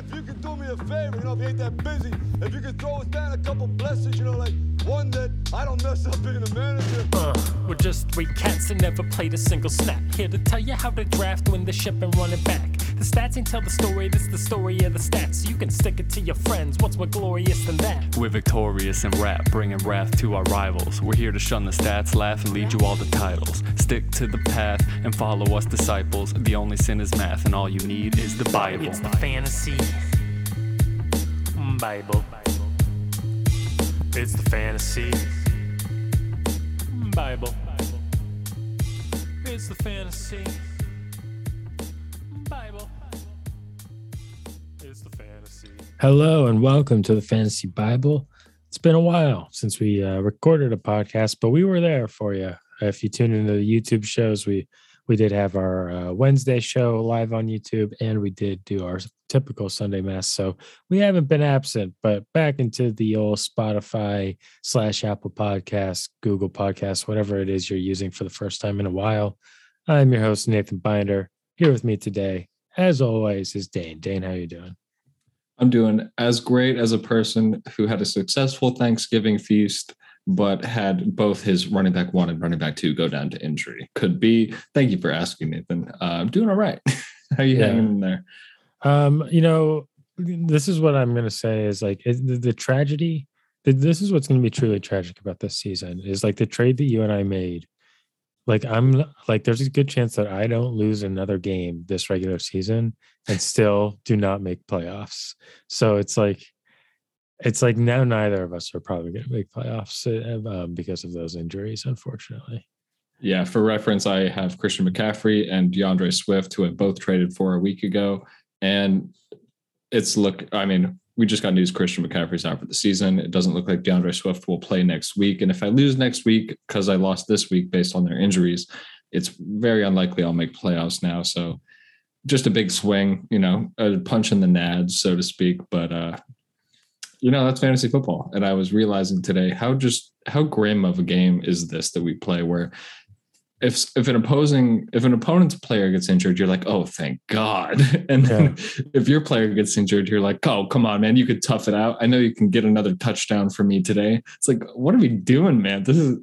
if you could do me a favor, you know, if you ain't that busy, if you could throw us down a couple blessings, you know, like one that I don't mess up being a manager. Uh, we're just three cats that never played a single snap. Here to tell you how to draft, win the ship, and run it back. The stats ain't tell the story, this the story of the stats. You can stick it to your friends, what's more glorious than that? We're victorious in rap, bringing wrath to our rivals. We're here to shun the stats, laugh, and lead you all the titles. Stick to the path and follow us, disciples. The only sin is math, and all you need is the Bible. It's the fantasy Bible. It's the fantasy Bible. It's the fantasy Hello and welcome to the Fantasy Bible. It's been a while since we uh, recorded a podcast, but we were there for you. If you tune into the YouTube shows, we we did have our uh, Wednesday show live on YouTube, and we did do our typical Sunday mass. So we haven't been absent, but back into the old Spotify slash Apple Podcast, Google Podcast, whatever it is you're using for the first time in a while. I'm your host Nathan Binder. Here with me today, as always, is Dane. Dane, how you doing? I'm doing as great as a person who had a successful Thanksgiving feast but had both his running back one and running back two go down to injury. Could be. Thank you for asking, Nathan. Uh, I'm doing all right. How are you yeah. hanging in there? Um, you know, this is what I'm going to say is like the, the tragedy. This is what's going to be truly tragic about this season is like the trade that you and I made. Like I'm like, there's a good chance that I don't lose another game this regular season and still do not make playoffs. So it's like it's like now neither of us are probably going to make playoffs uh, um, because of those injuries, unfortunately. Yeah, for reference, I have Christian McCaffrey and D'Andre Swift, who have both traded for a week ago. And it's look, I mean, we just got news Christian McCaffrey's out for the season. It doesn't look like D'Andre Swift will play next week. And if I lose next week because I lost this week based on their injuries, it's very unlikely I'll make playoffs now. So just a big swing, you know, a punch in the nads, so to speak. But uh, you know that's fantasy football and i was realizing today how just how grim of a game is this that we play where if if an opposing if an opponent's player gets injured you're like oh thank god. And then yeah. if your player gets injured you're like oh come on man you could tough it out. I know you can get another touchdown for me today. It's like what are we doing man? This is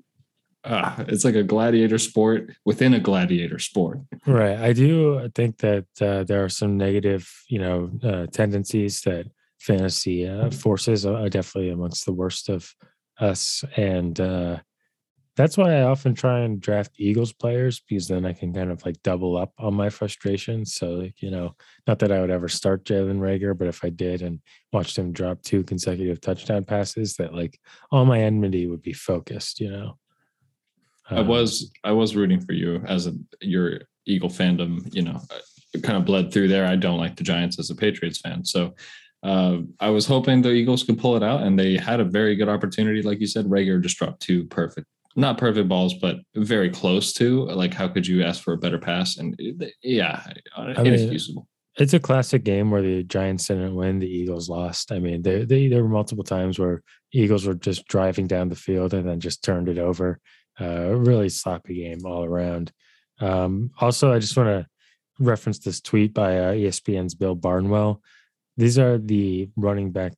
uh, it's like a gladiator sport within a gladiator sport. Right. I do think that uh, there are some negative you know uh, tendencies that fantasy uh, forces are definitely amongst the worst of us. And uh, that's why i often try and draft eagles players because then i can kind of like double up on my frustration so like you know not that i would ever start jalen reagor but if i did and watched him drop two consecutive touchdown passes that like all my enmity would be focused you know? Um, i was i was rooting for you as a your eagle fandom you know kind of bled through there. I don't like the giants as a patriots fan. So uh, I was hoping the Eagles could pull it out, and they had a very good opportunity. Like you said, Reagor just dropped two perfect, not perfect balls, but very close to. Like, how could you ask for a better pass? And yeah, I inexcusable. Mean, it's a classic game where the Giants didn't win, the Eagles lost. I mean, they, they, there were multiple times where Eagles were just driving down the field and then just turned it over. Uh, really sloppy game all around. Um, also, I just want to reference this tweet by uh, ESPN's Bill Barnwell. These are the running backs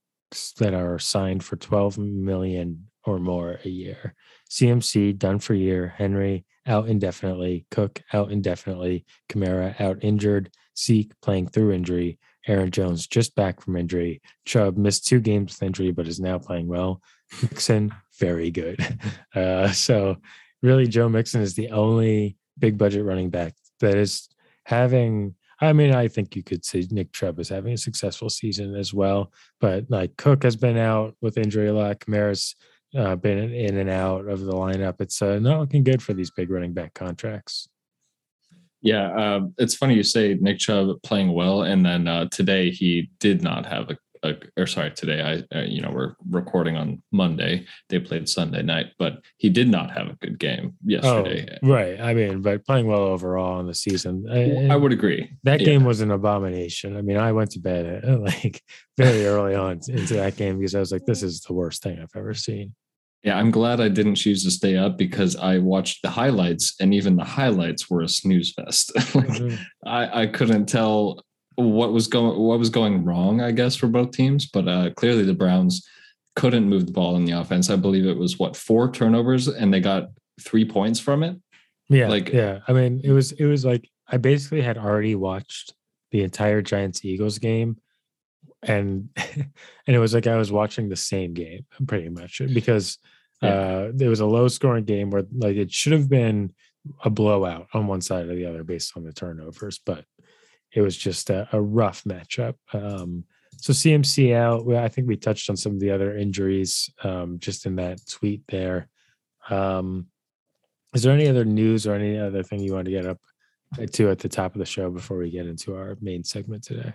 that are signed for 12 million or more a year. CMC done for year, Henry out indefinitely, Cook out indefinitely, Kamara out injured, Zeke playing through injury, Aaron Jones just back from injury, Chubb missed two games with injury but is now playing well. Mixon very good. Uh, so really, Joe Mixon is the only big budget running back that is having I mean, I think you could say Nick Chubb is having a successful season as well. But like Cook has been out with injury a lot. Kamara's uh, been in and out of the lineup. It's uh, not looking good for these big running back contracts. Yeah, uh, it's funny you say Nick Chubb playing well, and then uh, today he did not have a uh, or sorry, today I, uh, you know, we're recording on Monday. They played Sunday night, but he did not have a good game yesterday. Oh, right. I mean, but playing well overall in the season. I, I would agree. That yeah. game was an abomination. I mean, I went to bed at, like very early on into that game because I was like, this is the worst thing I've ever seen. Yeah, I'm glad I didn't choose to stay up because I watched the highlights and even the highlights were a snooze fest. like mm-hmm. I, I couldn't tell what was going what was going wrong, I guess, for both teams. But uh, clearly, the Browns couldn't move the ball in the offense. I believe it was what four turnovers, and they got three points from it. Yeah, Like- yeah. I mean, it was it was like I basically had already watched the entire Giants Eagles game, and and it was like I was watching the same game pretty much because uh there was a low scoring game where like it should have been a blowout on one side or the other based on the turnovers, but it was just a, a rough matchup. Um, so CMC out. I think we touched on some of the other injuries um, just in that tweet there. Um, is there any other news or any other thing you want to get up to at the top of the show before we get into our main segment today?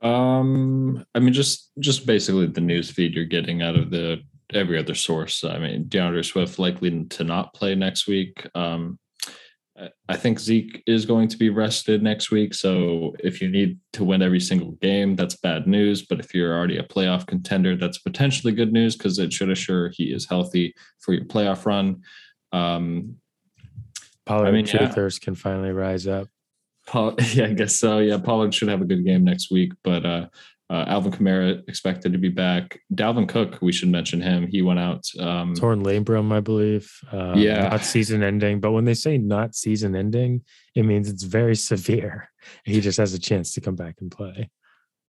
Um, I mean, just just basically the news feed you're getting out of the every other source. I mean, D'Andre Swift likely to not play next week. Um, I- I think Zeke is going to be rested next week. So if you need to win every single game, that's bad news. But if you're already a playoff contender, that's potentially good news because it should assure he is healthy for your playoff run. Um, Pollard mean, yeah. can finally rise up. Paul, yeah, I guess so. Yeah, Pollard should have a good game next week, but uh, uh, Alvin Kamara expected to be back. Dalvin Cook, we should mention him. He went out. Um, Torn labrum, I believe. Uh, Yeah. Not season ending. But when they say not season ending, it means it's very severe. He just has a chance to come back and play.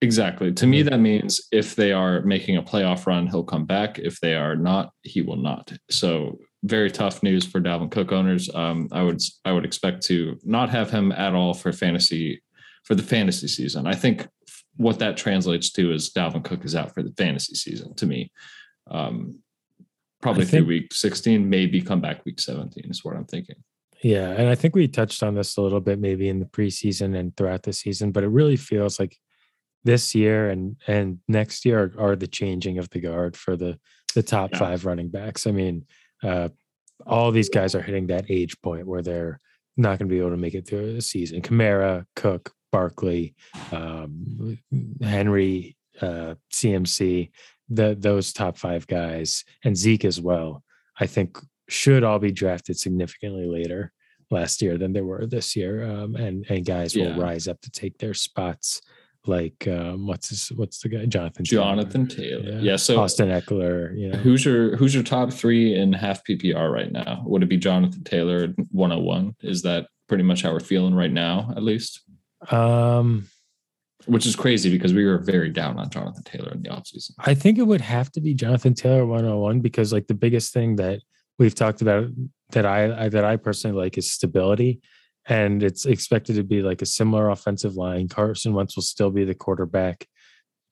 exactly. To me, that means if they are making a playoff run, he'll come back. If they are not, he will not. So very tough news for Dalvin Cook owners. Um, I would I would expect to not have him at all for fantasy for the fantasy season. I think what that translates to is Dalvin Cook is out for the fantasy season. To me, um, probably I through week sixteen, maybe come back week seventeen is what I'm thinking. Yeah, and I think we touched on this a little bit maybe in the preseason and throughout the season, but it really feels like this year and and next year are, are the changing of the guard for the the top Yeah. five running backs. I mean, uh, all these guys are hitting that age point where they're not going to be able to make it through the season. Kamara, Cook, Barkley, um, Henry, uh, CMC, the, those top five guys, and Zeke as well. I think should all be drafted significantly later last year than they were this year, um, and and guys Yeah. will rise up to take their spots. Like um, what's his, what's the guy Jonathan Taylor, Jonathan Taylor. Yeah. Yeah. so Austin Ekeler, you know, who's your who's your top three in half PPR right now? Would it be Jonathan Taylor 101? Is that pretty much how we're feeling right now, at least? Um, Which is crazy because we were very down on Jonathan Taylor in the offseason. I think it would have to be Jonathan Taylor 101 because like the biggest thing that we've talked about that I, I that I personally like is stability. And it's expected to be like a similar offensive line. Carson Wentz will still be the quarterback.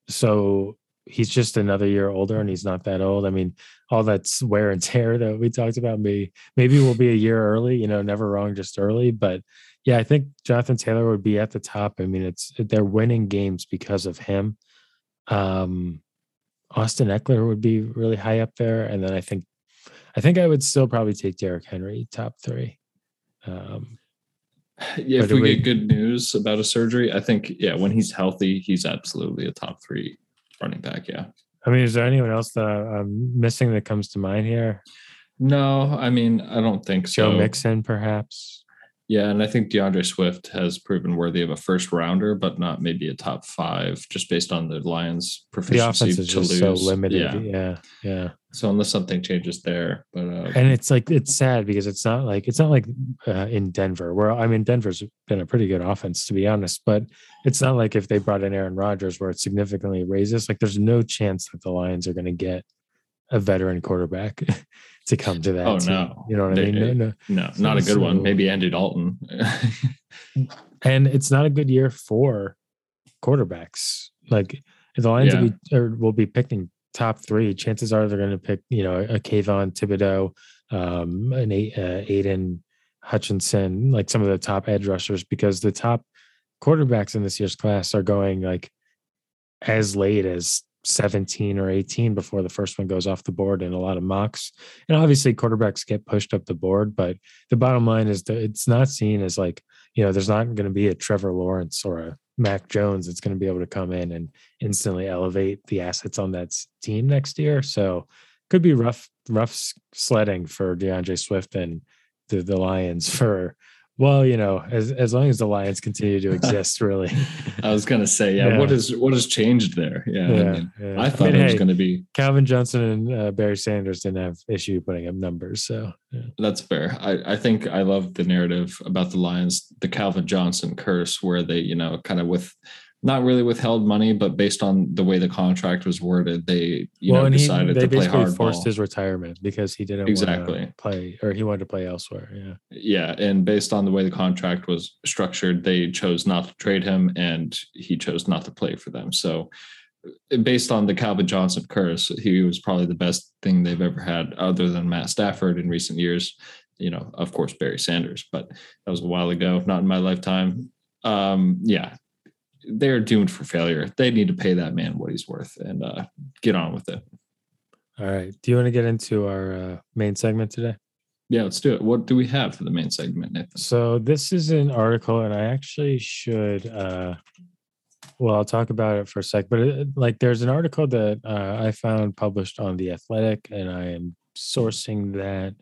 So he's just another year older and he's not that old. I mean, all that's wear and tear that we talked about, maybe maybe we'll be a year early, you know, never wrong, just early. But yeah, I think Jonathan Taylor would be at the top. I mean, it's they're winning games because of him. Um Austin Ekeler would be really high up there. And then I think I think I would still probably take Derrick Henry top three. Um Yeah, if we, we- get good news about a surgery, I think yeah, when he's healthy, he's absolutely a top three running back. Yeah. I mean, is there anyone else that I'm missing that comes to mind here? No, I mean, I don't think Joe so. Mixon, perhaps. Yeah, and I think D'Andre Swift has proven worthy of a first rounder, but not maybe a top five, just based on the Lions' The proficiency is to lose. so limited. Yeah. Yeah, yeah. So unless something changes there, but uh, And it's like it's sad because it's not like it's not like uh, in Denver where I mean Denver's been a pretty good offense to be honest, but it's not like if they brought in Aaron Rodgers where it significantly raises. Like there's no chance that the Lions are going to get a veteran quarterback to come to that. Oh, team. no. you know what They- I mean? No, no. no, not a good So- one. Maybe Andy Dalton. and it's not a good year for quarterbacks. Like if the Lions Yeah. will, be, or will be picking top three, chances are they're going to pick, you know, a Kayvon Thibodeaux, um, an uh, Aidan Hutchinson, like some of the top edge rushers, because the top quarterbacks in this year's class are going like as late as 17 or 18 before the first one goes off the board in a lot of mocks. And obviously quarterbacks get pushed up the board, but the bottom line is that it's not seen as like, you know, there's not going to be a Trevor Lawrence or a Mac Jones that's going to be able to come in and instantly elevate the assets on that team next year. So could be rough, rough sledding for D'Andre Swift and the, the Lions for Well, you know, as as long as the Lions continue to exist, really. I was gonna say, yeah, Yeah. what is what has changed there? Yeah, I, mean, yeah. I thought mean, it was hey, gonna be. Calvin Johnson and uh, Barry Sanders didn't have issue putting up numbers, so yeah. That's fair. I, I think I love the narrative about the Lions, the Calvin Johnson curse, where they, you know, kind of with not really withheld money, but based on the way the contract was worded, they, you know, and he, decided they to play hardball. forced his retirement because he didn't Exactly. play or he wanted to play elsewhere. Yeah. yeah, and based on the way the contract was structured, they chose not to trade him, and he chose not to play for them. So, uh, based on the Calvin Johnson curse, he was probably the best thing they've ever had, other than Matt Stafford in recent years. You know, of course, Barry Sanders, but that was a while ago, not in my lifetime. Um, yeah, they're doomed for failure. They need to pay that man what he's worth and uh, get on with it. All right. Do you want to get into our uh, main segment today? Yeah, let's do it. What do we have for the main segment, Nathan? So this is an article, and I actually should. uh Well, I'll talk about it for a sec. But it, like, there's an article that uh, I found published on the Athletic, and I am sourcing that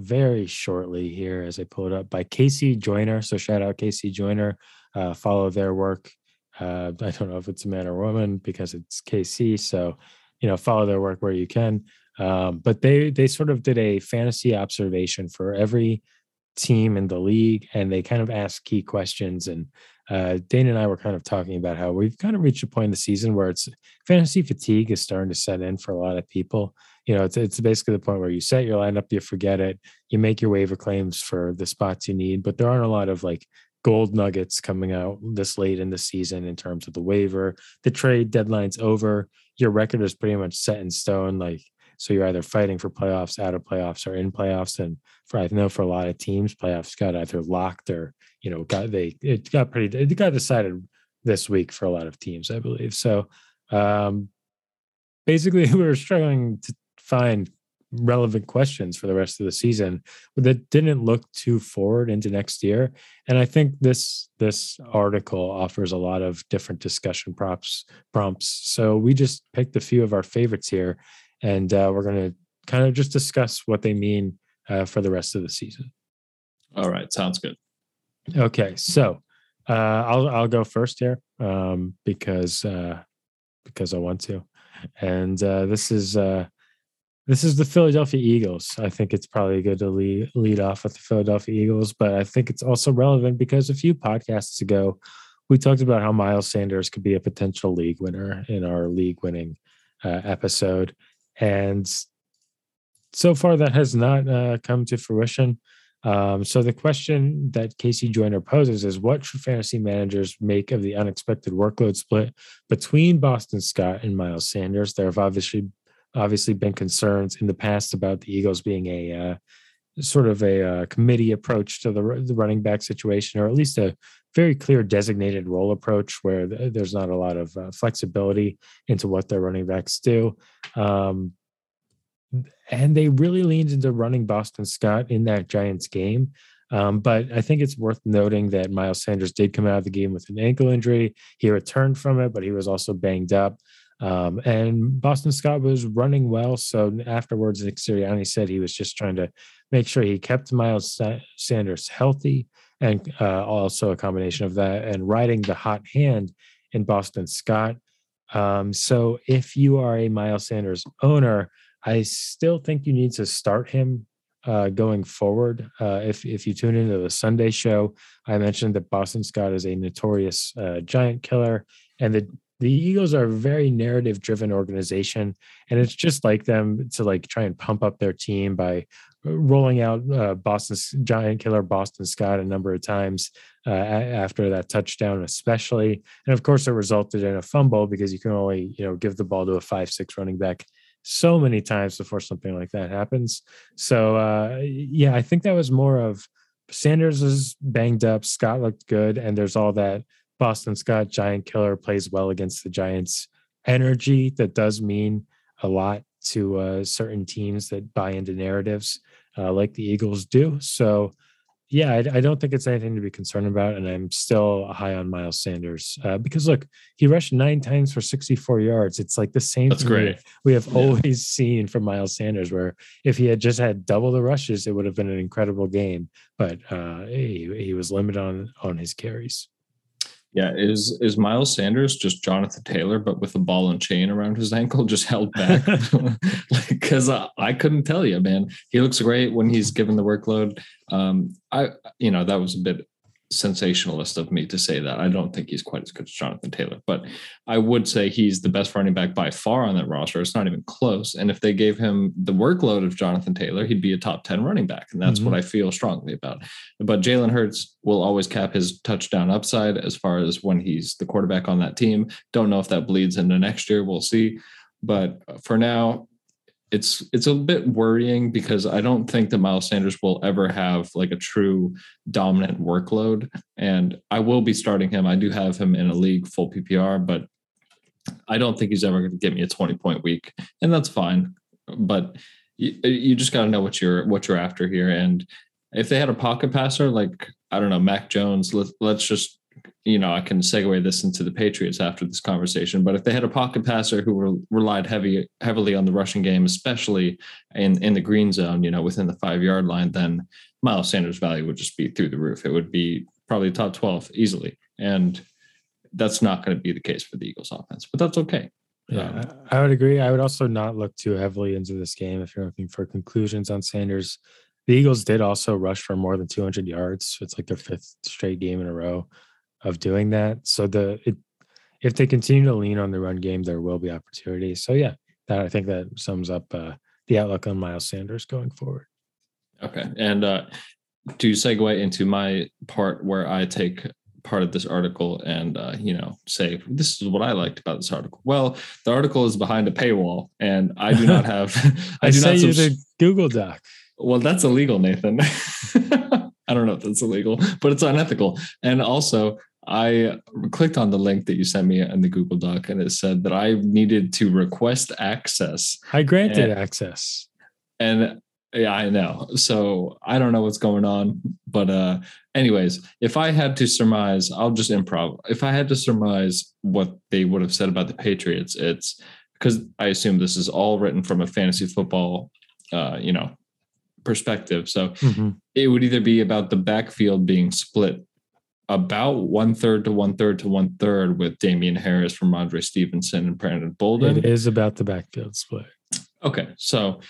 very shortly here as I pull it up by KC Joyner. So shout out KC Joyner. Uh, follow their work. Uh, I don't know if it's a man or woman because it's KC. So you know, follow their work where you can. Um, but they they sort of did a fantasy observation for every team in the league, and they kind of asked key questions. And uh, Dane and I were kind of talking about how we've kind of reached a point in the season where it's fantasy fatigue is starting to set in for a lot of people. You know, it's it's basically the point where you set your lineup, you forget it, you make your waiver claims for the spots you need, but there aren't a lot of like gold nuggets coming out this late in the season in terms of the waiver. The trade deadline's over. Your record is pretty much set in stone. Like so you're either fighting for playoffs, out of playoffs, or in playoffs. And for I know for a lot of teams, playoffs got either locked or you know got they it got pretty it got decided this week for a lot of teams, I believe. So um basically we were struggling to find relevant questions for the rest of the season that didn't look too forward into next year. And i think this this article offers a lot of different discussion prompts prompts. So we just picked a few of our favorites here and uh, we're going to kind of just discuss what they mean uh, for the rest of the season. All right, sounds good. okay so uh, i'll i'll go first here um, because uh, because i want to. And uh, this is uh, this is the Philadelphia Eagles. I think it's probably good to lead, lead off with the Philadelphia Eagles, but I think it's also relevant because a few podcasts ago, we talked about how Miles Sanders could be a potential league winner in our league winning uh, episode. And so far, that has not uh, come to fruition. Um, so the question that KC Joyner poses is what should fantasy managers make of the unexpected workload split between Boston Scott and Miles Sanders? There have obviously obviously been concerns in the past about the Eagles being a uh, sort of a uh, committee approach to the, the running back situation, or at least a very clear designated role approach where th- there's not a lot of uh, flexibility into what their running backs do. Um, and they really leaned into running Boston Scott in that Giants game. Um, but I think it's worth noting that Miles Sanders did come out of the game with an ankle injury. He returned from it, but he was also banged up. Um, and Boston Scott was running well. So afterwards, Nick Sirianni said he was just trying to make sure he kept Miles Sanders healthy and uh, also a combination of that and riding the hot hand in Boston Scott. Um, so if you are a Miles Sanders owner, I still think you need to start him uh, going forward. Uh, if if you tune into the Sunday show, I mentioned that Boston Scott is a notorious uh, giant killer, and the the Eagles are a very narrative driven organization, and it's just like them to like try and pump up their team by rolling out uh, Boston's giant killer Boston Scott a number of times uh, after that touchdown, especially, and of course it resulted in a fumble because you can only you know give the ball to a five six running back so many times before something like that happens. So uh, yeah, I think that was more of Sanders was banged up, Scott looked good, and there's all that Boston Scott giant killer plays well against the Giants energy that does mean a lot to uh, certain teams that buy into narratives uh, like the Eagles do. So yeah, I, I, don't think it's anything to be concerned about, and I'm still high on Miles Sanders uh, because look, he rushed nine times for 64 yards. It's like the same. That's great. We, have yeah. always seen from Miles Sanders, where if he had just had double the rushes, it would have been an incredible game. But uh, he, he was limited on on his carries. Yeah, is is Miles Sanders just Jonathan Taylor, but with a ball and chain around his ankle, just held back? Because I, I couldn't tell you, man. He looks great when he's given the workload. Um, I, you know, that was a bit sensationalist of me to say that. I don't think he's quite as good as Jonathan Taylor, but I would say he's the best running back by far on that roster. It's not even close. And if they gave him the workload of Jonathan Taylor, he'd be a top 10 running back. And that's mm-hmm. what I feel strongly about. But Jalen Hurts will always cap his touchdown upside as far as when he's the quarterback on that team. Don't know if that bleeds into next year. We'll see. But for now, it's it's a bit worrying because I don't think that Miles Sanders will ever have like a true dominant workload. And I will be starting him. I do have him in a league full PPR, but I don't think he's ever going to get me a 20 point week. And that's fine. But you, you just got to know what you're what you're after here. And if they had a pocket passer like I don't know Mac Jones, let, let's just you know, I can segue this into the Patriots after this conversation. But if they had a pocket passer who re- relied heavy heavily on the rushing game, especially in in the green zone, you know, within the five yard line, then Miles Sanders' value would just be through the roof. It would be probably top twelve easily, and that's not going to be the case for the Eagles' offense. But that's okay. Yeah, um, I would agree. I would also not look too heavily into this game if you're looking for conclusions on Sanders. The Eagles did also rush for more than 200 yards. It's like their fifth straight game in a row of doing that. So the it, if they continue to lean on the run game, there will be opportunities. So yeah, that I think that sums up uh, the outlook on Miles Sanders going forward. Okay, and uh, to segue into my part where I take part of this article and uh, you know say this is what I liked about this article. Well, the article is behind a paywall, and I do not have. I, I do not subs- the Google Doc. Well, that's illegal, Nathan. I don't know if that's illegal, but it's unethical. And also, I clicked on the link that you sent me in the Google Doc and it said that I needed to request access. I granted and, access. And yeah, I know. So I don't know what's going on. But uh anyways, if I had to surmise, I'll just improv. If I had to surmise what they would have said about the Patriots, it's because I assume this is all written from a fantasy football uh, you know, perspective. So mm-hmm. it would either be about the backfield being split about one third to one third to one third with Damien Harris Rhamondre Stevenson and Brandon Bolden. It is about the backfield split. Okay. So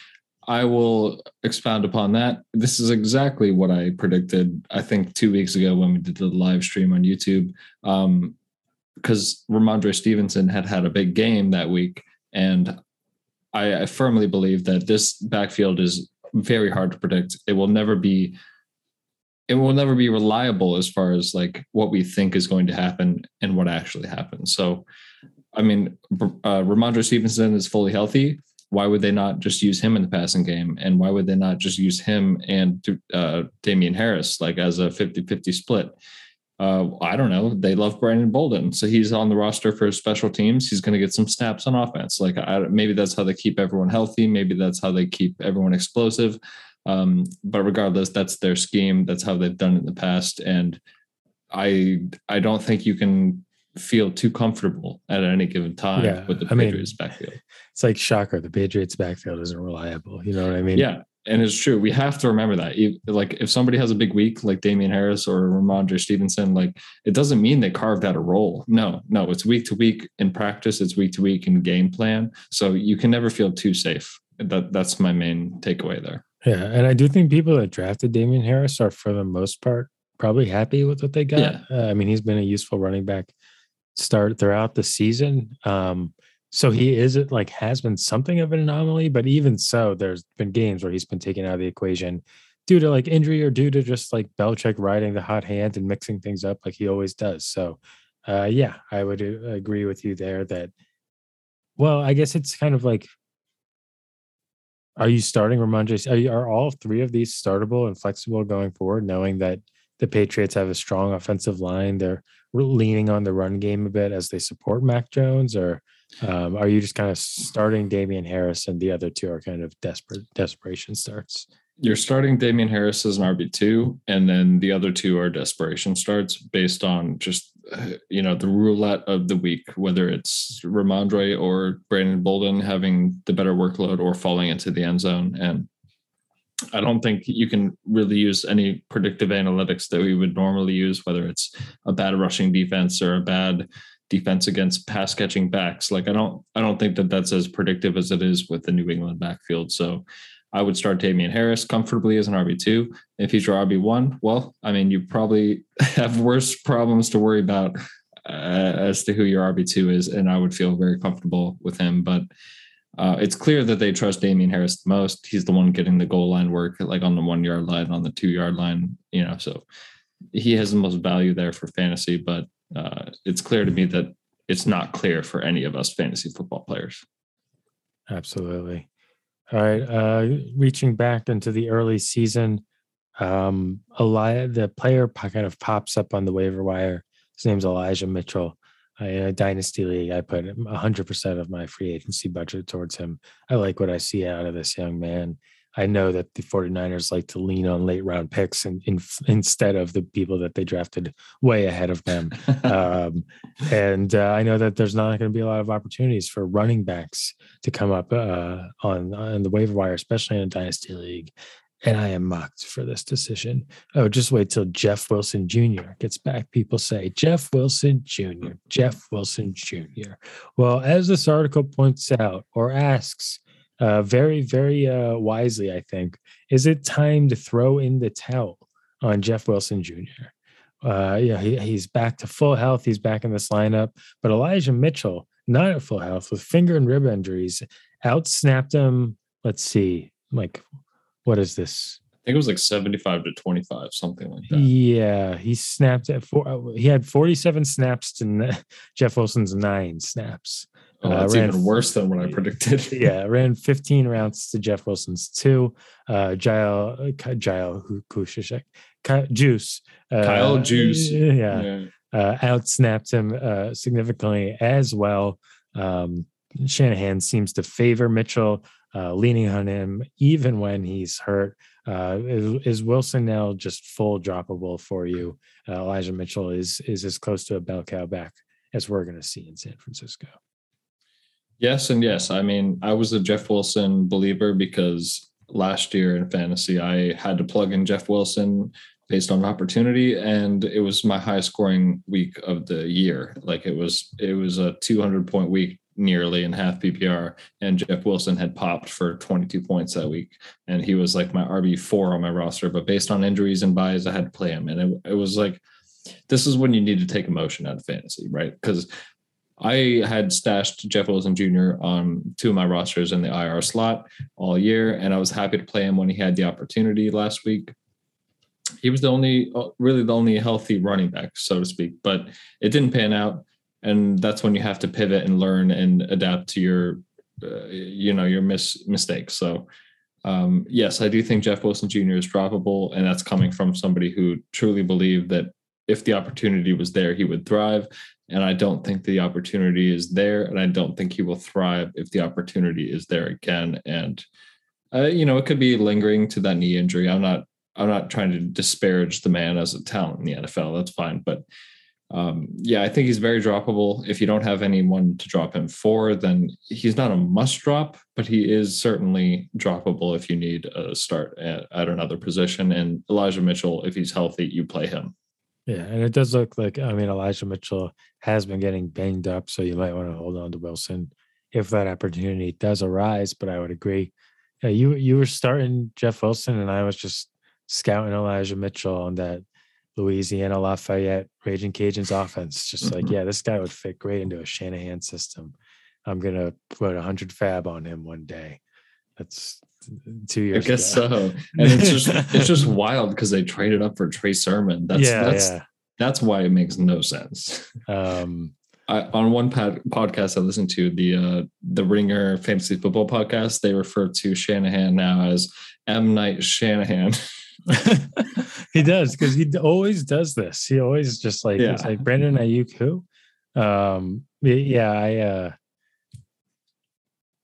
I will expound upon that. This is exactly what I predicted, I think, two weeks ago when we did the live stream on YouTube. Um, because Rhamondre Stevenson had had a big game that week. And I, I firmly believe that this backfield is very hard to predict. It will never be it will never be reliable as far as like what we think is going to happen and what actually happens. So, I mean, uh, Rhamondre Stevenson is fully healthy. Why would they not just use him in the passing game? And why would they not just use him and uh, Damien Harris like as a 50 50 split? Uh, I don't know. They love Brandon Bolden. So he's on the roster for special teams. He's going to get some snaps on offense. Like I, maybe that's how they keep everyone healthy. Maybe that's how they keep everyone explosive. Um, but regardless, that's their scheme. That's how they've done it in the past. And I I don't think you can feel too comfortable at any given time yeah, with the I Patriots mean, backfield. It's like shocker. The Patriots backfield isn't reliable. You know what I mean? Yeah. And it's true. We have to remember that. Like if somebody has a big week, like Damien Harris or Rhamondre Stevenson, like it doesn't mean they carved out a role. No, no, it's week to week in practice. It's week to week in game plan. So you can never feel too safe. That that's my main takeaway there. Yeah, and I do think people that drafted Damien Harris are, for the most part, probably happy with what they got. Yeah. Uh, I mean, he's been a useful running back start throughout the season. Um, so he is it like has been something of an anomaly, but even so, there's been games where he's been taken out of the equation due to like injury or due to just like Belichick riding the hot hand and mixing things up like he always does. So, uh, yeah, I would uh, agree with you there that. Well, I guess it's kind of like are you starting Rhamondre? Are, you, are all three of these startable and flexible going forward, knowing that the Patriots have a strong offensive line? They're leaning on the run game a bit as they support Mac Jones, or um, are you just kind of starting Damien Harris and the other two are kind of desperate desperation starts? you're starting Damien Harris as an RB2, and then the other two are desperation starts based on just, you know, the roulette of the week, whether it's Rhamondre or Brandon Bolden having the better workload or falling into the end zone. And I don't think you can really use any predictive analytics that we would normally use, whether it's a bad rushing defense or a bad defense against pass catching backs. Like I don't, I don't think that that's as predictive as it is with the New England backfield. So I would start Damien Harris comfortably as an RB2. If he's your RB1, well, I mean, you probably have worse problems to worry about uh, as to who your RB2 is. And I would feel very comfortable with him. But uh, it's clear that they trust Damien Harris the most. He's the one getting the goal line work, like on the one yard line, on the two yard line, you know, so he has the most value there for fantasy. But uh, it's clear to me that it's not clear for any of us fantasy football players. Absolutely. All right. Uh, reaching back into the early season, um, Eli- the player kind of pops up on the waiver wire. His name's Elijah Mitchell. I, in a dynasty league, I put 100% of my free agency budget towards him. I like what I see out of this young man. I know that the 49ers like to lean on late round picks and in, instead of the people that they drafted way ahead of them. um, and uh, I know that there's not going to be a lot of opportunities for running backs to come up uh, on on the waiver wire, especially in a dynasty league. And I am mocked for this decision. Oh, just wait till Jeff Wilson Jr. gets back. People say Jeff Wilson Jr., Jeff Wilson Jr. Well, as this article points out or asks, uh, very, very uh, wisely, I think. Is it time to throw in the towel on Jeff Wilson Jr.? Uh, yeah, he, he's back to full health. He's back in this lineup. But Elijah Mitchell, not at full health with finger and rib injuries, outsnapped him. Let's see, like, what is this? I think it was like 75 to 25, something like that. Yeah, he snapped at four. Uh, he had 47 snaps to Jeff Wilson's nine snaps. Oh, that's uh, even worse than what I predicted. yeah, ran 15 rounds to Jeff Wilson's two. Uh, Jael, Jael Kushishek, Juice, uh, Kyle Juice, yeah, yeah. Uh, outsnapped him uh, significantly as well. Um, Shanahan seems to favor Mitchell, uh, leaning on him even when he's hurt. Uh, is, is, Wilson now just full droppable for you? Uh, Elijah Mitchell is is as close to a bell cow back as we're going to see in San Francisco. Yes, and yes. I mean, I was a Jeff Wilson believer because last year in fantasy, I had to plug in Jeff Wilson based on opportunity, and it was my highest scoring week of the year. Like it was, it was a 200 point week nearly in half PPR, and Jeff Wilson had popped for 22 points that week, and he was like my RB four on my roster. But based on injuries and byes, I had to play him, and it, it was like this is when you need to take emotion out of fantasy, right? Because I had stashed Jeff Wilson Jr. on two of my rosters in the IR slot all year, and I was happy to play him when he had the opportunity last week. He was the only, uh, really the only healthy running back, so to speak, but it didn't pan out, and that's when you have to pivot and learn and adapt to your, uh, you know, your mis- mistakes. So, um, yes, I do think Jeff Wilson Jr. is droppable, and that's coming from somebody who truly believed that if the opportunity was there, he would thrive. And I don't think the opportunity is there. And I don't think he will thrive if the opportunity is there again. And, uh, you know, it could be lingering to that knee injury. I'm not, I'm not trying to disparage the man as a talent in the NFL. That's fine. But um, yeah, I think he's very droppable. If you don't have anyone to drop him for, then he's not a must drop, but he is certainly droppable if you need a start at, at another position. And Elijah Mitchell, if he's healthy, you play him. Yeah, and it does look like I mean Elijah Mitchell has been getting banged up, so you might want to hold on to Wilson if that opportunity does arise. But I would agree. Yeah, you you were starting Jeff Wilson, and I was just scouting Elijah Mitchell on that Louisiana Lafayette Raging Cajuns offense. Just like, mm-hmm. yeah, this guy would fit great into a Shanahan system. I'm gonna put a hundred fab on him one day. That's two years. I guess ago. so. And it's just it's just wild because they traded up for Trey Sermon. That's yeah, that's yeah. That's why it makes no sense. Um, I, on one pod, podcast I listened to, the uh, the Ringer Fantasy Football podcast, they refer to Shanahan now as M Night Shanahan. he does because he always does this. He always just like yeah. it's like Brandon Aiyuk who. Um, yeah, I uh,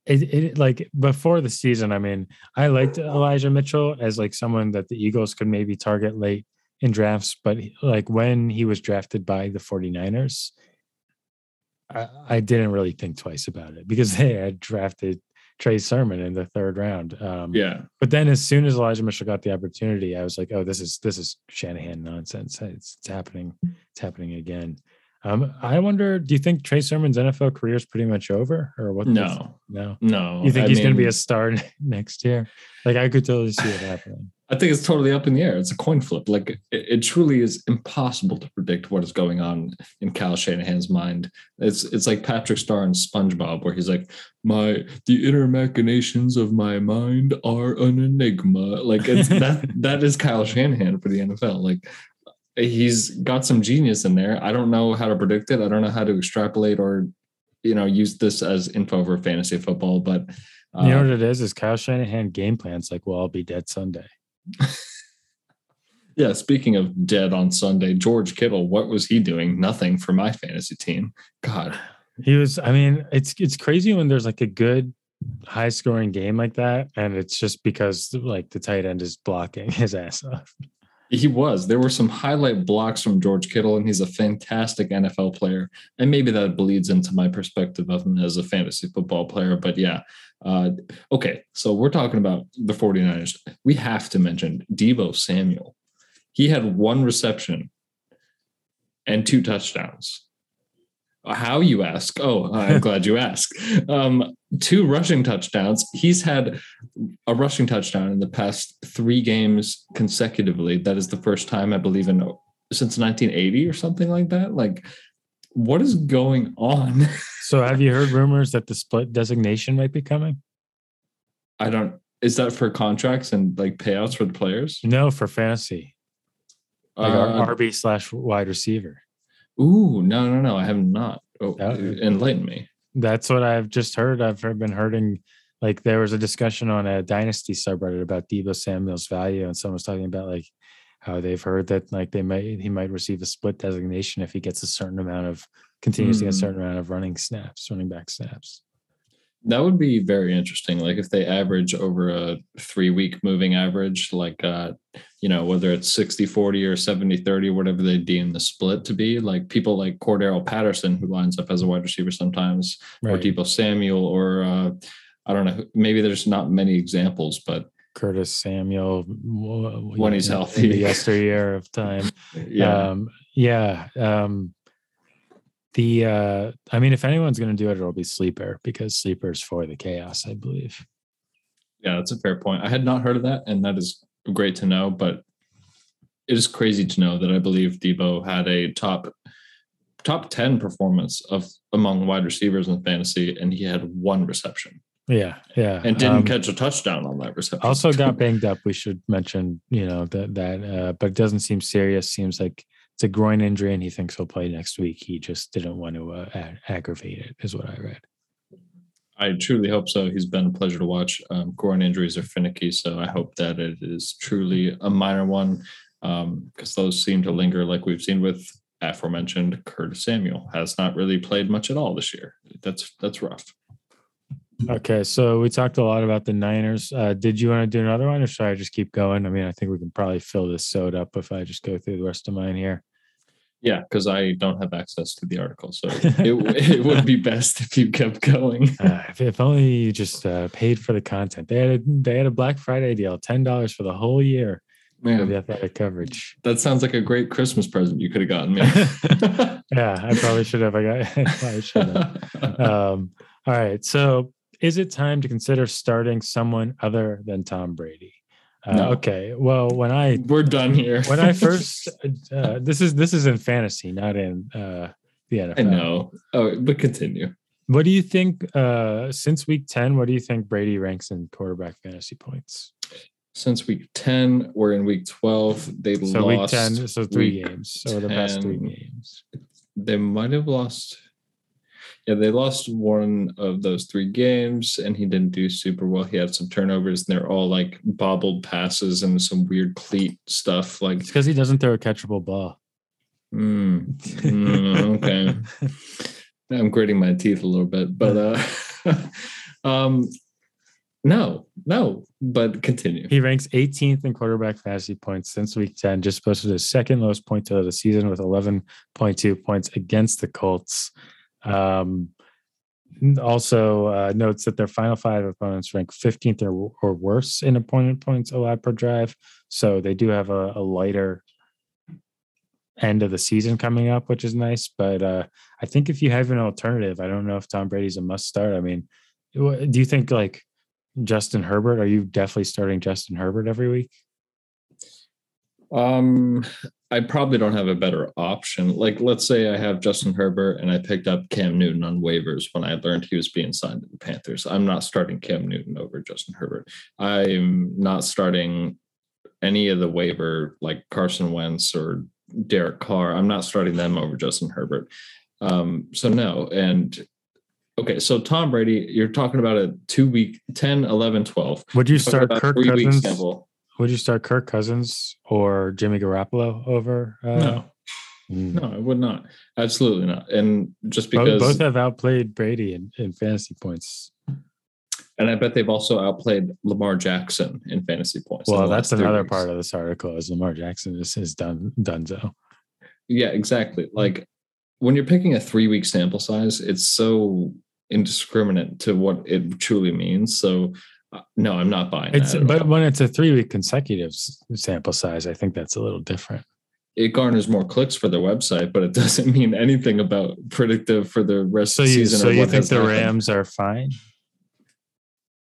it, it like before the season, I mean, I liked Elijah Mitchell as like someone that the Eagles could maybe target late in drafts, but like when he was drafted by the 49ers, I, I didn't really think twice about it because they had drafted Trey Sermon in the third round. Um, Yeah. But then as soon as Elijah Mitchell got the opportunity, I was like, oh, this is this is Shanahan nonsense. It's, it's happening. It's happening again. Um, I wonder, do you think Trey Sermon's NFL career is pretty much over, or what? No. no. No. You think I he's going to be a star next year? Like I could totally see it happening. I think it's totally up in the air. It's a coin flip. Like it, it truly is impossible to predict what is going on in Kyle Shanahan's mind. It's it's like Patrick Star and SpongeBob, where he's like, "My the inner machinations of my mind are an enigma." Like it's that that is Kyle Shanahan for the NFL. Like he's got some genius in there. I don't know how to predict it. I don't know how to extrapolate or you know use this as info for fantasy football, but. Uh, You know what it is? Is Kyle Shanahan game plans like, well, I'll be dead Sunday. Yeah, speaking of dead on Sunday, George Kittle, what was he doing? Nothing for my fantasy team. God. He was. I mean, it's it's crazy when there's like a good high scoring game like that, and it's just because like the tight end is blocking his ass off. He was. There were some highlight blocks from George Kittle, and he's a fantastic NFL player. And maybe that bleeds into my perspective of him as a fantasy football player. But yeah. Uh, okay. So we're talking about the 49ers. We have to mention Deebo Samuel. He had one reception and two touchdowns. How you ask? Oh, I'm glad you asked. Um, two rushing touchdowns. He's had a rushing touchdown in the past three games consecutively. That is the first time I believe in since 1980 or something like that. Like, what is going on? So, have you heard rumors that the split designation might be coming? I don't. Is that for contracts and like payouts for the players? No, for fantasy, like Uh, RB slash wide receiver. ooh, no, no, no. I have not. Oh, enlighten me. That's what I've just heard. I've heard- been hearing like there was a discussion on a dynasty subreddit about Deebo Samuel's value, and someone was talking about like how they've heard that like they might he might receive a split designation if he gets a certain amount of continues to get a Hmm. certain amount of running snaps, running back snaps. That would be very interesting. Like if they average over a three week moving average, like, uh, you know, whether it's 60 40 or 70 30, whatever they deem the split to be, like people like Cordarrelle Patterson, who lines up as a wide receiver sometimes, or Right. Deebo Samuel, or uh, I don't know, maybe there's not many examples, but Curtis Samuel When he's healthy. the yesteryear of time. yeah. Um, yeah. Um, the uh, I mean, if anyone's going to do it, it'll be Sleeper because Sleeper's for the chaos, I believe. Yeah, that's a fair point. I had not heard of that, and that is great to know. But it is crazy to know that I believe Deebo had a top top ten performance of among wide receivers in fantasy, and he had one reception Yeah, yeah, and didn't Um, catch a touchdown on that reception. also got banged up. We should mention, you know, that that, uh, but it doesn't seem serious. Seems like it's a groin injury, and he thinks he'll play next week. He just didn't want to uh, ag- aggravate it, is what I read. I truly hope so. He's been a pleasure to watch. Um, groin injuries are finicky, so I hope that it is truly a minor one because those seem to linger, like we've seen with aforementioned Curtis Samuel. Has not really played much at all this year. That's that's rough. Okay, so we talked a lot about the Niners. Uh, did you want to do another one, or should I just keep going? I mean, I think we can probably fill this soda up if I just go through the rest of mine here. Yeah, because I don't have access to the article, so it, it would be best if you kept going. Uh, if, if only you just uh, paid for the content. They had a, they had a Black Friday deal, ten dollars for the whole year for the Man, athletic coverage. that sounds like a great Christmas present you could have gotten me. Yeah, I probably should have. I got. I probably should have. Um, all right. So, is it time to consider starting someone other than Tom Brady? Uh, No. Okay. Well, when I We're done here. when I first uh, this is this is in fantasy, not in uh, the NFL. I know. Oh, but continue. What do you think? Uh, since week ten, what do you think Brady ranks in quarterback fantasy points? Since week 10, we're in week 12. They So lost. week ten, so three week games, or the best three games. They might have lost. Yeah, they lost one of those three games, and he didn't do super well. He had some turnovers, and they're all like bobbled passes and some weird cleat stuff. Like, It's because he doesn't throw a catchable ball. mm, mm, okay. I'm gritting my teeth a little bit, but uh, Um, no, no, but continue. He ranks 18th in quarterback fantasy points since week 10, just posted his second lowest point total of the season with 11.2 points against the Colts. Um, also uh, notes that their final five opponents rank 15th or, or worse in opponent points allowed per drive. So they do have a, a lighter end of the season coming up, which is nice. But uh, I think if you have an alternative, I don't know if Tom Brady's a must start. I mean, do you think like Justin Herbert? Are you definitely starting Justin Herbert every week? Um, I probably don't have a better option. Like, let's say I have Justin Herbert and I picked up Cam Newton on waivers when I learned he was being signed to the Panthers. I'm not starting Cam Newton over Justin Herbert. I'm not starting any of the waiver like Carson Wentz or Derek Carr. I'm not starting them over Justin Herbert. Um, so no. And okay, so Tom Brady, you're talking about a two week 10, 11, 12. Would you start Kirk Cousins? Sample. Would you start Kirk Cousins or Jimmy Garoppolo over? Uh, No, mm. no, I would not. Absolutely not. And just because both have outplayed Brady in, in fantasy points. And I bet they've also outplayed Lamar Jackson in fantasy points. in Well, the that's another weeks. part of this article is Lamar Jackson is, is done Dunzo. Yeah, exactly. Like when you're picking a three week sample size, it's so indiscriminate to what it truly means. So, no, I'm not buying It's but all. when it's a three week consecutive sample size, I think that's a little different. it garners more clicks for their website, but it doesn't mean anything about predictive for the rest So of the you season. so you think the happened. Rams are fine?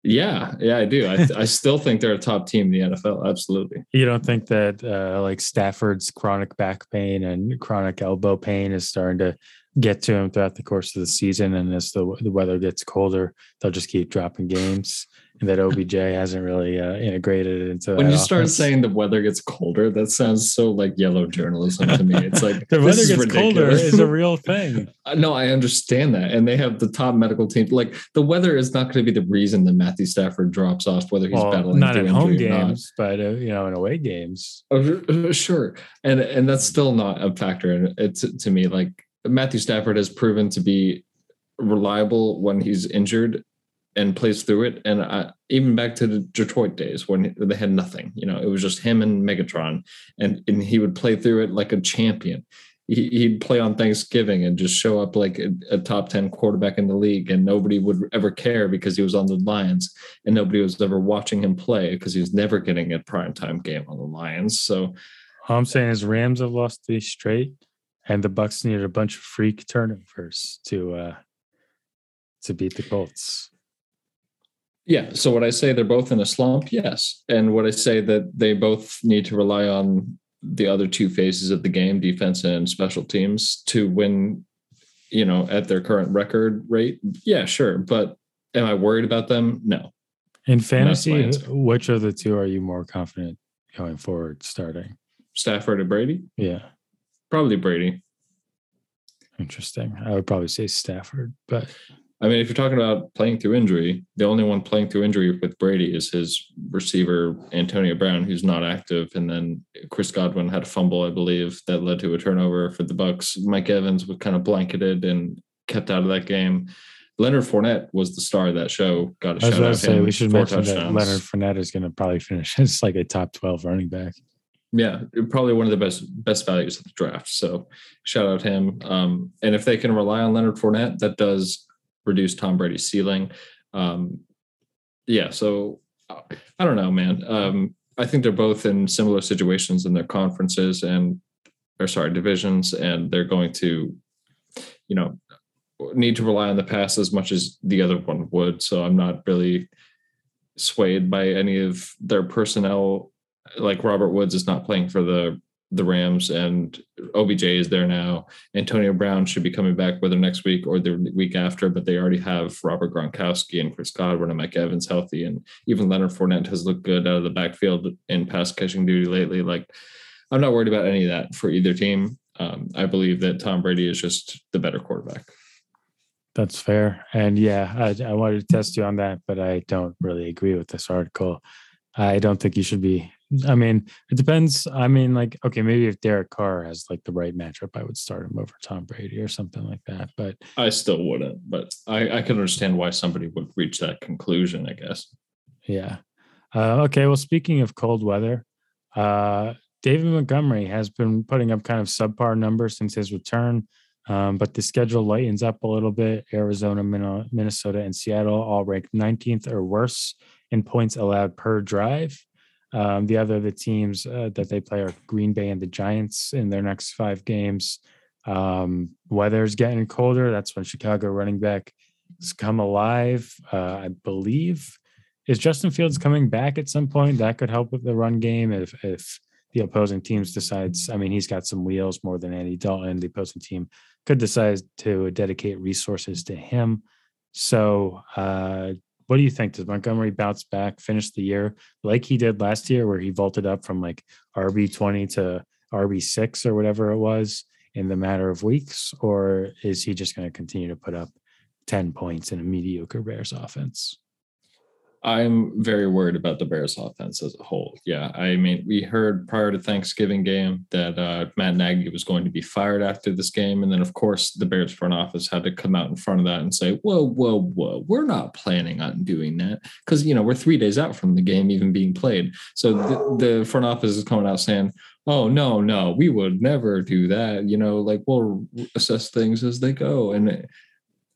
Yeah, yeah, I do. I, I still think they're a top team in the NFL. Absolutely. You don't think that uh, like Stafford's chronic back pain and chronic elbow pain is starting to get to him throughout the course of the season, and as the the weather gets colder, they'll just keep dropping games, that OBJ hasn't really uh, integrated into. When that you start saying the weather gets colder, that sounds so like yellow journalism to me. It's like the weather is gets colder is a real thing. Uh, No, I understand that. And they have the top medical team. Like the weather is not going to be the reason that Matthew Stafford drops off, whether he's Well, battling not through in home injury not. games, but uh, you know, in away games. Oh, uh, sure. And and that's still not a factor. And it's to me like Matthew Stafford has proven to be reliable when he's injured and plays through it. And I, even back to the Detroit days when they had nothing, you know, it was just him and Megatron, and and he would play through it like a champion. He, he'd play on Thanksgiving and just show up like a, a top 10 quarterback in the league, and nobody would ever care because he was on the Lions, and nobody was ever watching him play because he was never getting a primetime game on the Lions. So, All I'm saying is Rams have lost three straight, and the Bucs needed a bunch of freak turnovers to uh to beat the Colts. Yeah. So what I say they're both in a slump, yes. And what I say that they both need to rely on the other two phases of the game, defense and special teams, to win, you know, at their current record rate. Yeah, sure. But am I worried about them? No. In fantasy, which of the two are you more confident going forward starting? Stafford or Brady? Yeah, Probably Brady. interesting. I would probably say Stafford, but I mean, if you're talking about playing through injury, the only one playing through injury with Brady is his receiver, Antonio Brown, who's not active. And then Chris Godwin had a fumble, I believe, that led to a turnover for the Bucs. Mike Evans was kind of blanketed and kept out of that game. Leonard Fournette was the star of that show. Got a I was shout out to say we should mention that touchdowns. Leonard Fournette is going to probably finish as like a top twelve running back. Yeah, probably one of the best best values of the draft. So shout out to him. Um, and if they can rely on Leonard Fournette, that does reduce Tom Brady's ceiling. Um, yeah, so I don't know, man. Um, I think they're both in similar situations in their conferences and or sorry, divisions, and they're going to, you know, need to rely on the pass as much as the other one would. So I'm not really swayed by any of their personnel like Robert Woods is not playing for the the Rams and OBJ is there now. Antonio Brown should be coming back whether next week or the week after, but they already have Robert Gronkowski and Chris Godwin and Mike Evans healthy. And even Leonard Fournette has looked good out of the backfield in pass catching duty lately. Like I'm not worried about any of that for either team. Um, I believe that Tom Brady is just the better quarterback. That's fair. And yeah, I, I wanted to test you on that, but I don't really agree with this article. I don't think you should be I mean, it depends. I mean, like, okay, maybe if Derek Carr has like the right matchup, I would start him over Tom Brady or something like that. But I still wouldn't. But I, I can understand why somebody would reach that conclusion. I guess. Yeah. Uh, okay. Well, speaking of cold weather, uh, David Montgomery has been putting up kind of subpar numbers since his return. Um, but the schedule lightens up a little bit. Arizona, Minnesota, and Seattle all ranked 19th or worse in points allowed per drive. Um, the other the teams uh, that they play are Green Bay and the Giants in their next five games. Um, weather's getting colder. That's when Chicago running back has come alive. Uh, I believe is Justin Fields coming back at some point. That could help with the run game if if the opposing teams decides. I mean, he's got some wheels more than Andy Dalton. The opposing team could decide to dedicate resources to him. So uh, what do you think? Does Montgomery bounce back, finish the year like he did last year, where he vaulted up from like RB twenty to RB six or whatever it was in the matter of weeks, or is he just going to continue to put up ten points in a mediocre Bears offense? I'm very worried about the Bears offense as a whole. Yeah. I mean, we heard prior to Thanksgiving game that uh, Matt Nagy was going to be fired after this game. And then, of course, the Bears front office had to come out in front of that and say, whoa, whoa, whoa, we're not planning on doing that. Because, you know, we're three days out from the game even being played. So the, the front office is coming out saying, oh, no, no, we would never do that. You know, like we'll assess things as they go. And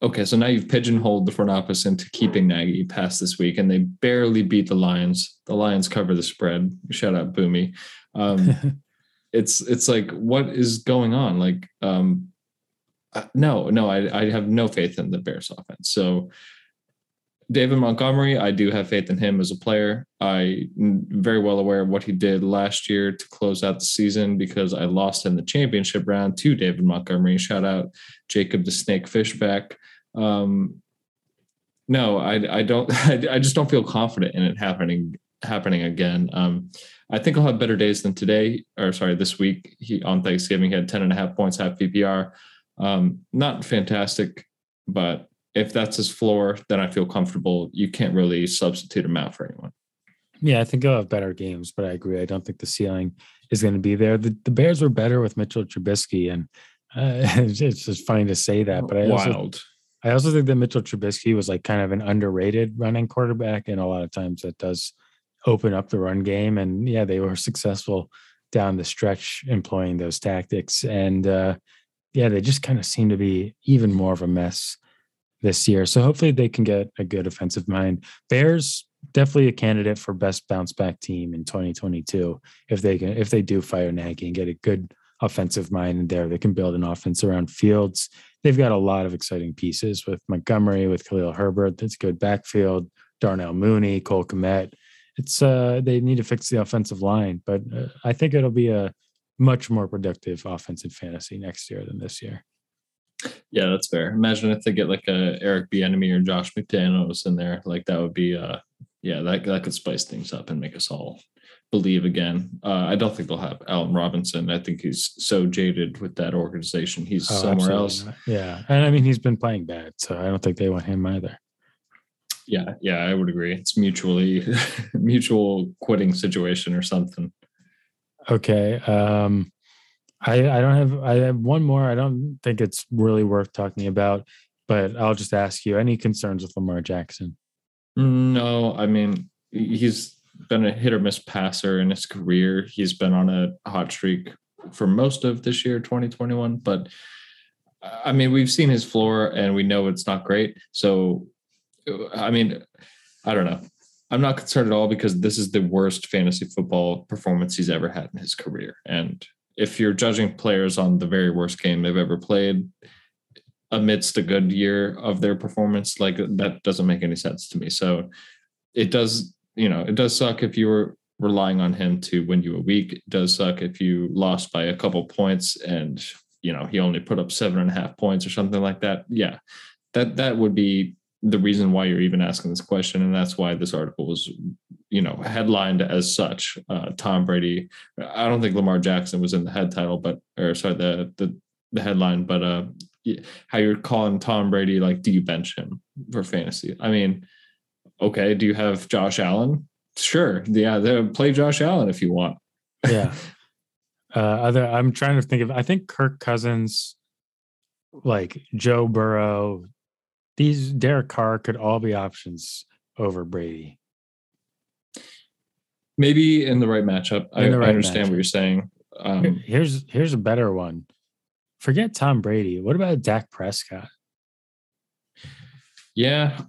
Okay, so now you've pigeonholed the front office into keeping Nagy past this week, and they barely beat the Lions. The Lions cover the spread. Shout out Boomy. Um, it's it's like what is going on? Like, um, uh, no, no, I I have no faith in the Bears offense. So David Montgomery, I do have faith in him as a player. I'm very well aware of what he did last year to close out the season because I lost in the championship round to David Montgomery. Shout out Jacob the Snake Fishback. Um, no, I, I don't. I, I, just don't feel confident in it happening happening again. Um, I think I'll have better days than today, or sorry, this week. He on Thanksgiving he had 10 and a half points, half PPR. Um, not fantastic, but if that's his floor, then I feel comfortable. You can't really substitute him out for anyone. Yeah, I think he'll have better games, but I agree. I don't think the ceiling is going to be there. The, the Bears were better with Mitchell Trubisky, and uh, it's just funny to say that. But I Wild. also I also think that Mitchell Trubisky was like kind of an underrated running quarterback, and a lot of times that does open up the run game. And yeah, they were successful down the stretch employing those tactics. And uh, yeah, they just kind of seem to be even more of a mess this year. So hopefully they can get a good offensive mind. Bears definitely a candidate for best bounce back team in 2022 if they can if they do fire Nagy and get a good offensive mind in there. They can build an offense around Fields they've got a lot of exciting pieces with Montgomery, with Khalil Herbert. That's good backfield. Darnell Mooney, Cole Kmet. It's uh, they need to fix the offensive line, but uh, I think it'll be a much more productive offensive fantasy next year than this year. Yeah, that's fair. Imagine if they get like a Eric Bieniemy or Josh McDaniels in there, like that would be uh yeah, that that could spice things up and make us all believe again. Uh, I don't think they'll have Allen Robinson. I think he's so jaded with that organization. He's oh, somewhere else. Not. Yeah. And I mean, he's been playing bad. So I don't think they want him either. Yeah. Yeah. I would agree. It's mutually, mutual quitting situation or something. Okay. Um, I, I don't have, I have one more. I don't think it's really worth talking about, but I'll just ask you any concerns with Lamar Jackson? No, I mean, he's been a hit or miss passer in his career. He's been on a hot streak for most of this year, 2021. But I mean, we've seen his floor and we know it's not great. So, I mean, I don't know. I'm not concerned at all because this is the worst fantasy football performance he's ever had in his career. And if you're judging players on the very worst game they've ever played amidst a good year of their performance, like that doesn't make any sense to me. So it does you know, it does suck if you were relying on him to win you a week. It does suck if you lost by a couple points and you know he only put up seven and a half points or something like that. Yeah, that that would be the reason why you're even asking this question, and that's why this article was, you know, headlined as such. Uh, Tom Brady. I don't think Lamar Jackson was in the head title, but or sorry, the the the headline, but uh, how you're calling Tom Brady like, do you bench him for fantasy? I mean okay, do you have Josh Allen Sure. Yeah. Play Josh Allen if you want. Yeah. uh, other, I'm trying to think of. I think Kirk Cousins, like Joe Burrow, these Derek Carr could all be options over Brady. Maybe in the right matchup. I, the I understand matchup. what you're saying. Here- Um, here's here's a better one. Forget Tom Brady. What about Dak Prescott? yeah.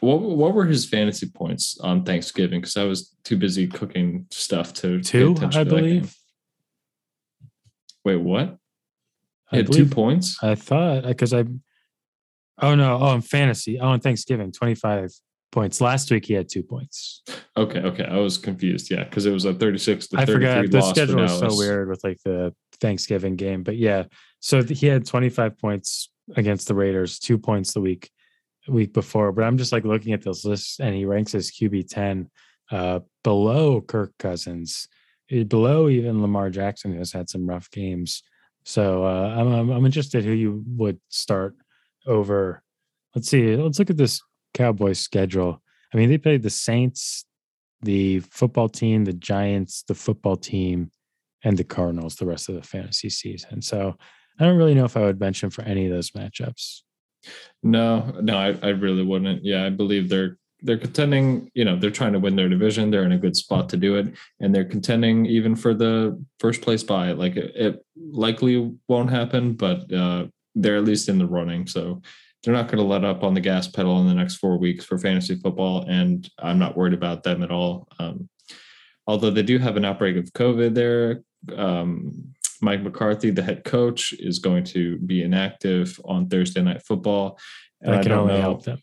What what were his fantasy points on Thanksgiving? Because I was too busy cooking stuff to pay Two, attention I to that game. believe. Wait, what? I He had two points. I thought because I. Oh no! Oh, in fantasy. Oh, on Thanksgiving, twenty-five points. Last week he had two points. Okay, okay. I was confused. Yeah, because it was a 36 to I forgot the loss schedule is so weird with like the Thanksgiving game, but yeah. So he had 25 points against the Raiders, two points the week week before. But I'm just like looking at this list, and he ranks as QB 10, uh, below Kirk Cousins, below even Lamar Jackson, who has had some rough games. So uh, I'm, I'm I'm interested who you would start over. Let's see. Let's look at this Cowboys schedule. I mean, they played the Saints, the football team, the Giants, the football team, and the Cardinals the rest of the fantasy season. So I don't really know if I would him for any of those matchups. No, no, I, I really wouldn't. Yeah, I believe they're they're contending. You know, they're trying to win their division. They're in a good spot to do it, and they're contending even for the first place bye. Like it, it likely won't happen, but uh, they're at least in the running. So they're not going to let up on the gas pedal in the next four weeks for fantasy football, and I'm not worried about them at all. Um, although they do have an outbreak of COVID there. Um, Mike McCarthy, the head coach, is going to be inactive on Thursday night football. And That I can only know. help them.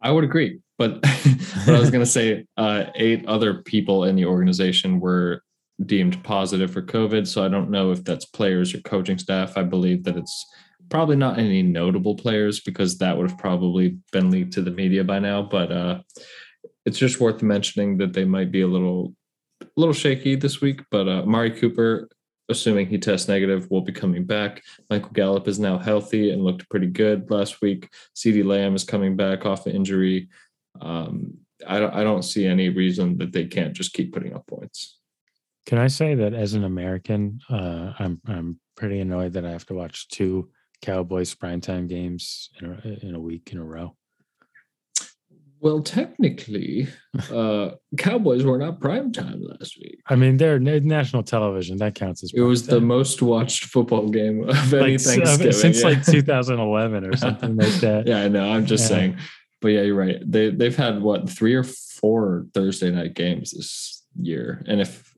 I would agree, but but I was going to say uh, eight other people in the organization were deemed positive for COVID. So I don't know if that's players or coaching staff. I believe that it's probably not any notable players because that would have probably been leaked to the media by now. But uh, it's just worth mentioning that they might be a little a little shaky this week. But uh, Amari Cooper, assuming he tests negative, will be coming back. Michael Gallup is now healthy and looked pretty good last week. CeeDee Lamb is coming back off an injury. Um, I don't, I don't see any reason that they can't just keep putting up points. Can I say that as an American, uh, I'm I'm pretty annoyed that I have to watch two Cowboys primetime games in a, in a week in a row. Well, technically, uh, Cowboys were not prime time last week. I mean, they're national television. That counts as It was the most watched football game of any like s- uh, Thanksgiving since yeah. like 2011 or something like that. yeah, I know. I'm just Yeah. saying. But yeah, you're right. They they've had what three or four Thursday night games this year, and if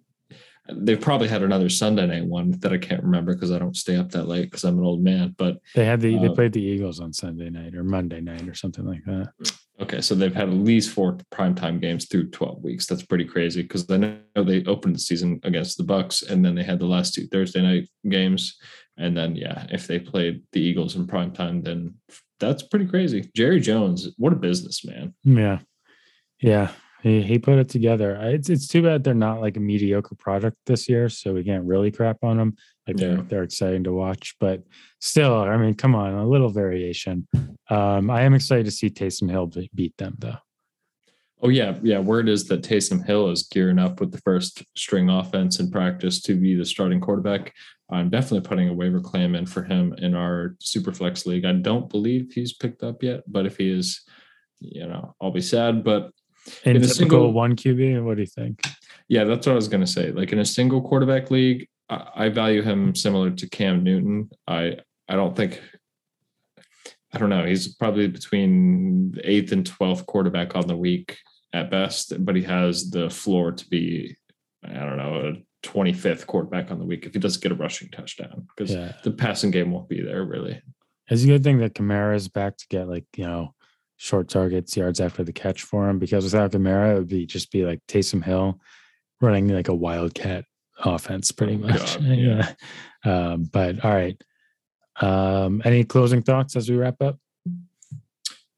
they've probably had another Sunday night one that I can't remember because I don't stay up that late because I'm an old man. But They had the they Uh, played the Eagles on Sunday night or Monday night or something like that. okay, so they've had at least four primetime games through 12 weeks. That's pretty crazy because I know they opened the season against the Bucs, and then they had the last two Thursday night games, and then yeah, if they played the Eagles in primetime, then that's pretty crazy. Jerry Jones, what a businessman. Yeah, yeah, he he put it together. It's it's too bad they're not like a mediocre product this year, so we can't really crap on them. Like they're they're exciting to watch, but still, I mean, come on, a little variation. Um, I am excited to see Taysom Hill beat them though. Oh yeah, yeah. Word is that Taysom Hill is gearing up with the first string offense in practice to be the starting quarterback. I'm definitely putting a waiver claim in for him in our Superflex league. I don't believe he's picked up yet, but if he is, you know, I'll be sad. But In, In a single- one QB, what do you think? yeah, that's what I was going to say. Like in a single quarterback league, I, I value him similar to Cam Newton. I I don't think. I don't know. He's probably between eighth and twelfth quarterback on the week at best, but he has the floor to be, I don't know, a twenty fifth quarterback on the week if he doesn't get a rushing touchdown because Yeah, the passing game won't be there really. it's a good thing that Kamara is back to get like you know short targets, yards after the catch for him. Because without Kamara, it would be just be like Taysom Hill running like a wildcat offense, pretty Oh, much. God, yeah. yeah. Um, but all right. Um, any closing thoughts as we wrap up?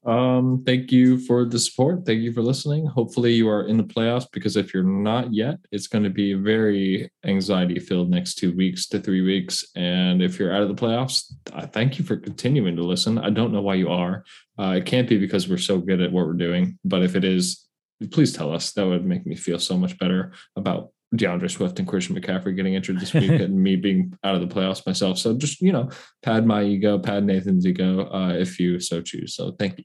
Um, thank you for the support. Thank you for listening. Hopefully, you are in the playoffs because if you're not yet, it's going to be very anxiety filled next two weeks to three weeks. And if you're out of the playoffs, I thank you for continuing to listen. I don't know why you are. Uh, it can't be because we're so good at what we're doing, but if it is, please tell us. That would make me feel so much better about D'Andre Swift and Christian McCaffrey getting injured this week and me being out of the playoffs myself. So just, you know, pad my ego, pad Nathan's ego, uh, if you so choose. So thank you.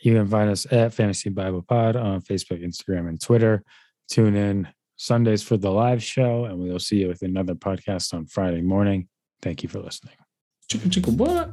You can find us at Fantasy Bible Pod on Facebook, Instagram, and Twitter. Tune in Sundays for the live show, and we'll see you with another podcast on Friday morning. Thank you for listening. Chicka chicka what?